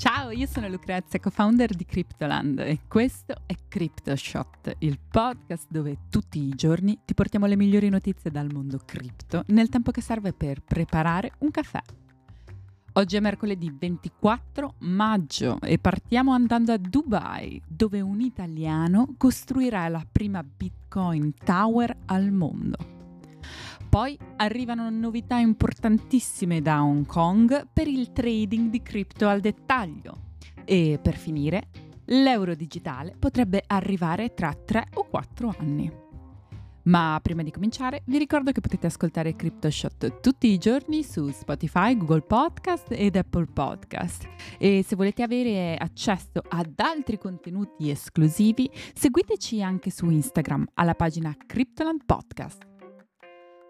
Ciao, io sono Lucrezia, co-founder di Cryptoland e questo è CryptoShot, il podcast dove tutti i giorni ti portiamo le migliori notizie dal mondo cripto nel tempo che serve per preparare un caffè. Oggi è mercoledì 24 maggio e partiamo andando a Dubai, dove un italiano costruirà la prima Bitcoin Tower al mondo. Poi arrivano novità importantissime da Hong Kong per il trading di cripto al dettaglio. E per finire, l'euro digitale potrebbe arrivare tra 3 o 4 anni. Ma prima di cominciare vi ricordo che potete ascoltare CryptoShot tutti i giorni su Spotify, Google Podcast ed Apple Podcast. E se volete avere accesso ad altri contenuti esclusivi, seguiteci anche su Instagram alla pagina Cryptoland Podcast.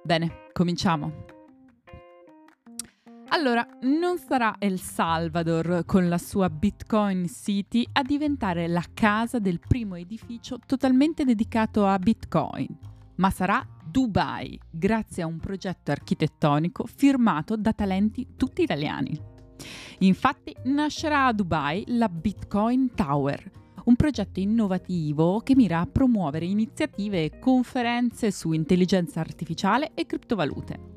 Bene, cominciamo. Allora, non sarà El Salvador con la sua Bitcoin City a diventare la casa del primo edificio totalmente dedicato a Bitcoin, ma sarà Dubai, grazie a un progetto architettonico firmato da talenti tutti italiani. Infatti nascerà a Dubai la Bitcoin Tower, un progetto innovativo che mira a promuovere iniziative e conferenze su intelligenza artificiale e criptovalute.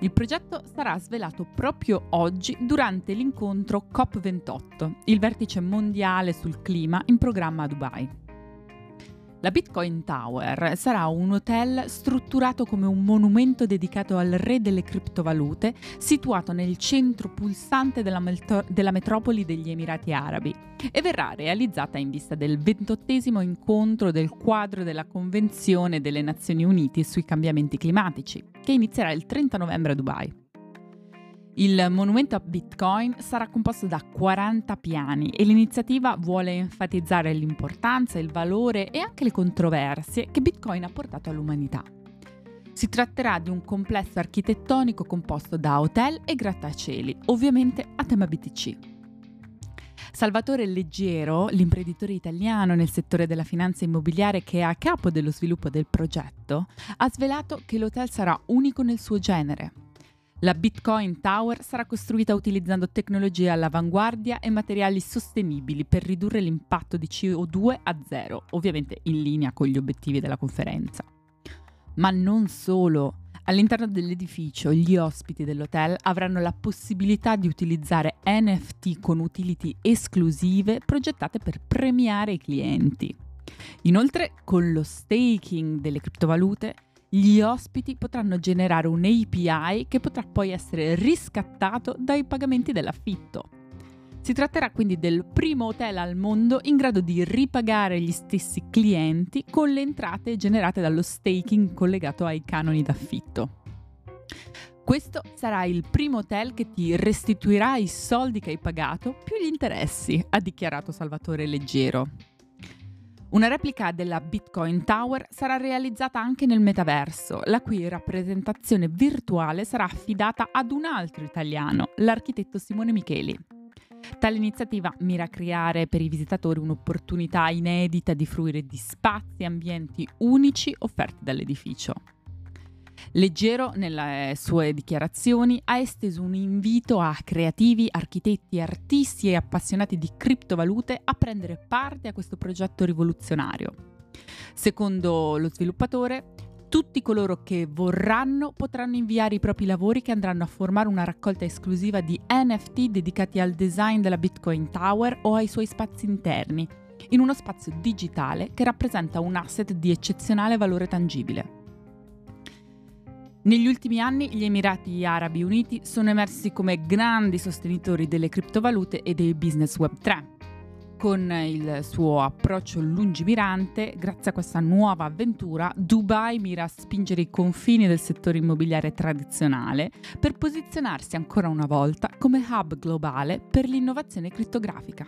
Il progetto sarà svelato proprio oggi durante l'incontro COP28, il vertice mondiale sul clima in programma a Dubai. La Bitcoin Tower sarà un hotel strutturato come un monumento dedicato al re delle criptovalute, situato nel centro pulsante della, metro- della metropoli degli Emirati Arabi e verrà realizzata in vista del ventottesimo incontro del quadro della Convenzione delle Nazioni Unite sui cambiamenti climatici, che inizierà il 30 novembre a Dubai. Il monumento a Bitcoin sarà composto da 40 piani e l'iniziativa vuole enfatizzare l'importanza, il valore e anche le controversie che Bitcoin ha portato all'umanità. Si tratterà di un complesso architettonico composto da hotel e grattacieli, ovviamente a tema BTC. Salvatore Leggero, l'imprenditore italiano nel settore della finanza immobiliare che è a capo dello sviluppo del progetto, ha svelato che l'hotel sarà unico nel suo genere, la Bitcoin Tower sarà costruita utilizzando tecnologie all'avanguardia e materiali sostenibili per ridurre l'impatto di CO2 a zero, ovviamente in linea con gli obiettivi della conferenza. Ma non solo. All'interno dell'edificio gli ospiti dell'hotel avranno la possibilità di utilizzare NFT con utility esclusive progettate per premiare i clienti. Inoltre, con lo staking delle criptovalute, gli ospiti potranno generare un API che potrà poi essere riscattato dai pagamenti dell'affitto. Si tratterà quindi del primo hotel al mondo in grado di ripagare gli stessi clienti con le entrate generate dallo staking collegato ai canoni d'affitto. Questo sarà il primo hotel che ti restituirà i soldi che hai pagato più gli interessi, ha dichiarato Salvatore Leggero. Una replica della Bitcoin Tower sarà realizzata anche nel metaverso, la cui rappresentazione virtuale sarà affidata ad un altro italiano, l'architetto Simone Micheli. Tale iniziativa mira a creare per i visitatori un'opportunità inedita di fruire di spazi e ambienti unici offerti dall'edificio. Leggero, nelle sue dichiarazioni, ha esteso un invito a creativi, architetti, artisti e appassionati di criptovalute a prendere parte a questo progetto rivoluzionario. Secondo lo sviluppatore, tutti coloro che vorranno potranno inviare i propri lavori che andranno a formare una raccolta esclusiva di NFT dedicati al design della Bitcoin Tower o ai suoi spazi interni, in uno spazio digitale che rappresenta un asset di eccezionale valore tangibile. Negli ultimi anni gli Emirati Arabi Uniti sono emersi come grandi sostenitori delle criptovalute e dei business web 3. Con il suo approccio lungimirante, grazie a questa nuova avventura, Dubai mira a spingere i confini del settore immobiliare tradizionale per posizionarsi ancora una volta come hub globale per l'innovazione crittografica.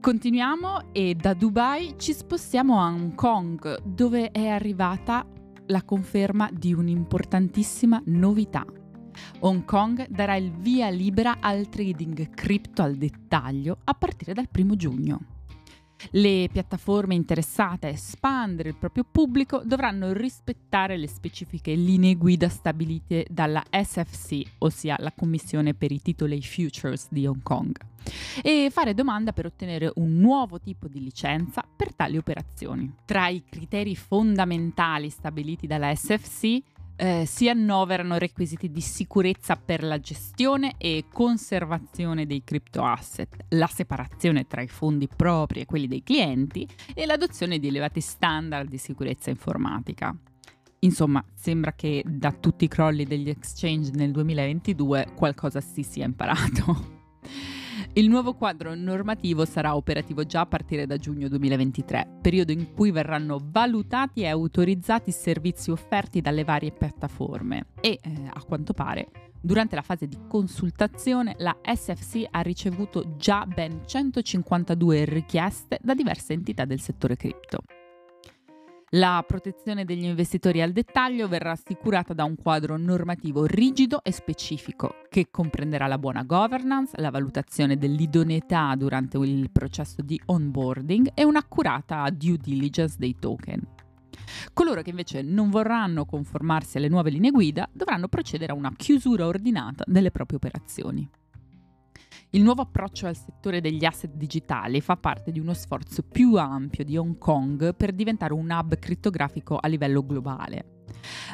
Continuiamo e da Dubai ci spostiamo a Hong Kong, dove è arrivata la conferma di un'importantissima novità. Hong Kong darà il via libera al trading cripto al dettaglio a partire dal 1 giugno. Le piattaforme interessate a espandere il proprio pubblico dovranno rispettare le specifiche linee guida stabilite dalla SFC, ossia la Commissione per i titoli futures di Hong Kong, e fare domanda per ottenere un nuovo tipo di licenza per tali operazioni. Tra i criteri fondamentali stabiliti dalla SFC eh, si annoverano requisiti di sicurezza per la gestione e conservazione dei crypto asset, la separazione tra i fondi propri e quelli dei clienti e l'adozione di elevati standard di sicurezza informatica. Insomma, sembra che da tutti i crolli degli exchange nel 2022 qualcosa si sia imparato. Il nuovo quadro normativo sarà operativo già a partire da giugno 2023, periodo in cui verranno valutati e autorizzati i servizi offerti dalle varie piattaforme e, eh, a quanto pare, durante la fase di consultazione la SFC ha ricevuto già ben 152 richieste da diverse entità del settore cripto. La protezione degli investitori al dettaglio verrà assicurata da un quadro normativo rigido e specifico, che comprenderà la buona governance, la valutazione dell'idoneità durante il processo di onboarding e un'accurata due diligence dei token. Coloro che invece non vorranno conformarsi alle nuove linee guida dovranno procedere a una chiusura ordinata delle proprie operazioni. Il nuovo approccio al settore degli asset digitali fa parte di uno sforzo più ampio di Hong Kong per diventare un hub crittografico a livello globale.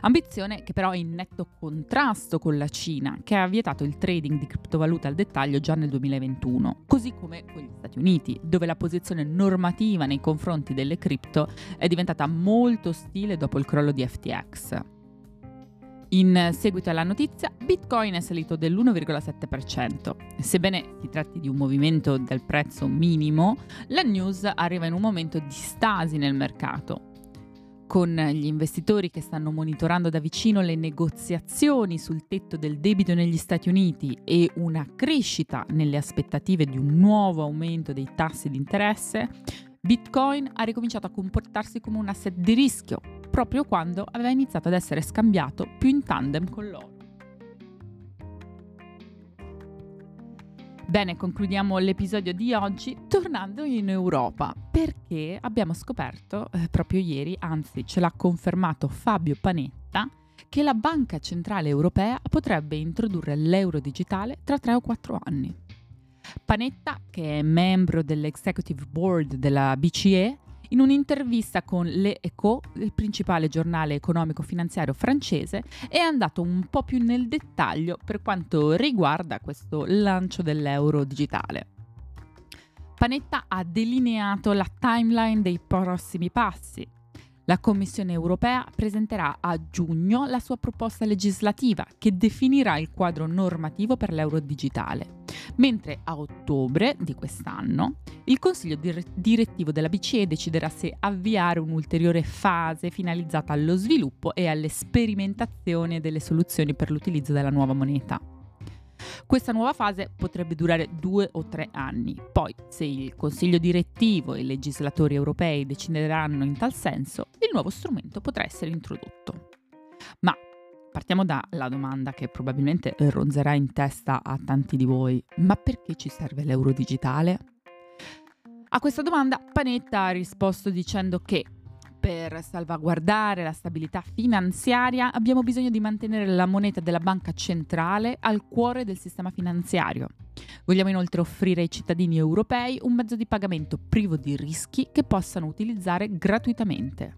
Ambizione che però è in netto contrasto con la Cina, che ha vietato il trading di criptovalute al dettaglio già nel 2021, così come con gli Stati Uniti, dove la posizione normativa nei confronti delle cripto è diventata molto ostile dopo il crollo di FTX. In seguito alla notizia, Bitcoin è salito dell'1,7%. Sebbene si tratti di un movimento del prezzo minimo, la news arriva in un momento di stasi nel mercato. Con gli investitori che stanno monitorando da vicino le negoziazioni sul tetto del debito negli Stati Uniti e una crescita nelle aspettative di un nuovo aumento dei tassi di interesse, Bitcoin ha ricominciato a comportarsi come un asset di rischio, proprio quando aveva iniziato ad essere scambiato più in tandem con l'oro. Bene, concludiamo l'episodio di oggi tornando in Europa perché abbiamo scoperto eh, proprio ieri, anzi ce l'ha confermato Fabio Panetta, che la Banca Centrale Europea potrebbe introdurre l'euro digitale tra 3 o 4 anni. Panetta, che è membro dell'Executive Board della BCE, in un'intervista con Le Echo, il principale giornale economico-finanziario francese, è andato un po' più nel dettaglio per quanto riguarda questo lancio dell'euro digitale. Panetta ha delineato la timeline dei prossimi passi. La Commissione europea presenterà a giugno la sua proposta legislativa che definirà il quadro normativo per l'euro digitale mentre a ottobre di quest'anno il Consiglio direttivo della BCE deciderà se avviare un'ulteriore fase finalizzata allo sviluppo e alle sperimentazioni delle soluzioni per l'utilizzo della nuova moneta. Questa nuova fase potrebbe durare due o tre anni. Poi, se il Consiglio direttivo e i legislatori europei decideranno in tal senso, il nuovo strumento potrà essere introdotto. Ma Partiamo dalla domanda che probabilmente ronzerà in testa a tanti di voi, ma perché ci serve l'euro digitale? A questa domanda Panetta ha risposto dicendo che per salvaguardare la stabilità finanziaria abbiamo bisogno di mantenere la moneta della banca centrale al cuore del sistema finanziario. Vogliamo inoltre offrire ai cittadini europei un mezzo di pagamento privo di rischi che possano utilizzare gratuitamente.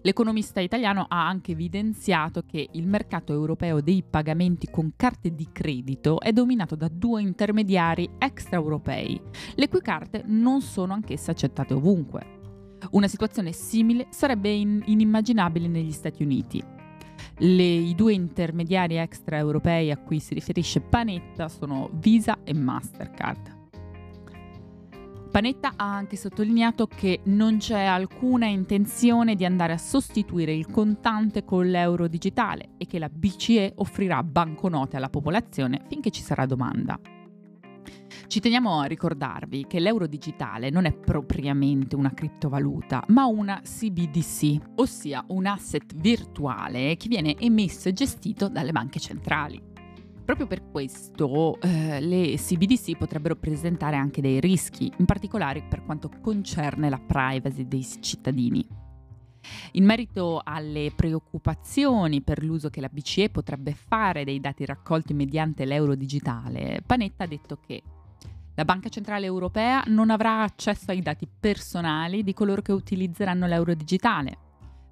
L'economista italiano ha anche evidenziato che il mercato europeo dei pagamenti con carte di credito è dominato da due intermediari extraeuropei, le cui carte non sono anch'esse accettate ovunque. Una situazione simile sarebbe in- inimmaginabile negli Stati Uniti. Le, I due intermediari extraeuropei a cui si riferisce Panetta sono Visa e Mastercard. Panetta ha anche sottolineato che non c'è alcuna intenzione di andare a sostituire il contante con l'euro digitale e che la BCE offrirà banconote alla popolazione finché ci sarà domanda. Ci teniamo a ricordarvi che l'euro digitale non è propriamente una criptovaluta, ma una CBDC, ossia un asset virtuale che viene emesso e gestito dalle banche centrali. Proprio per questo eh, le CBDC potrebbero presentare anche dei rischi, in particolare per quanto concerne la privacy dei cittadini. In merito alle preoccupazioni per l'uso che la BCE potrebbe fare dei dati raccolti mediante l'euro digitale, Panetta ha detto che la Banca Centrale Europea non avrà accesso ai dati personali di coloro che utilizzeranno l'euro digitale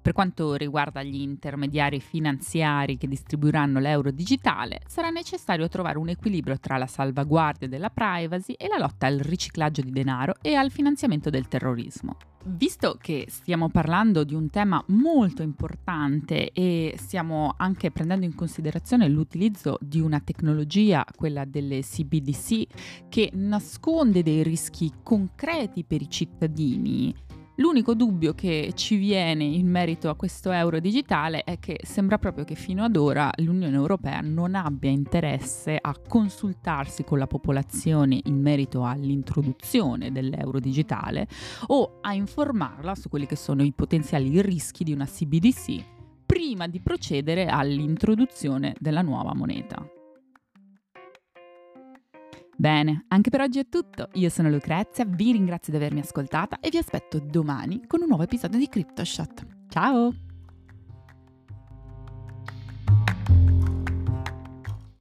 per quanto riguarda gli intermediari finanziari che distribuiranno l'euro digitale, sarà necessario trovare un equilibrio tra la salvaguardia della privacy e la lotta al riciclaggio di denaro e al finanziamento del terrorismo. Visto che stiamo parlando di un tema molto importante e stiamo anche prendendo in considerazione l'utilizzo di una tecnologia, quella delle CBDC, che nasconde dei rischi concreti per i cittadini, L'unico dubbio che ci viene in merito a questo euro digitale è che sembra proprio che fino ad ora l'Unione Europea non abbia interesse a consultarsi con la popolazione in merito all'introduzione dell'euro digitale o a informarla su quelli che sono i potenziali rischi di una CBDC prima di procedere all'introduzione della nuova moneta. Bene, anche per oggi è tutto. Io sono Lucrezia, vi ringrazio di avermi ascoltata e vi aspetto domani con un nuovo episodio di CryptoShot. Ciao!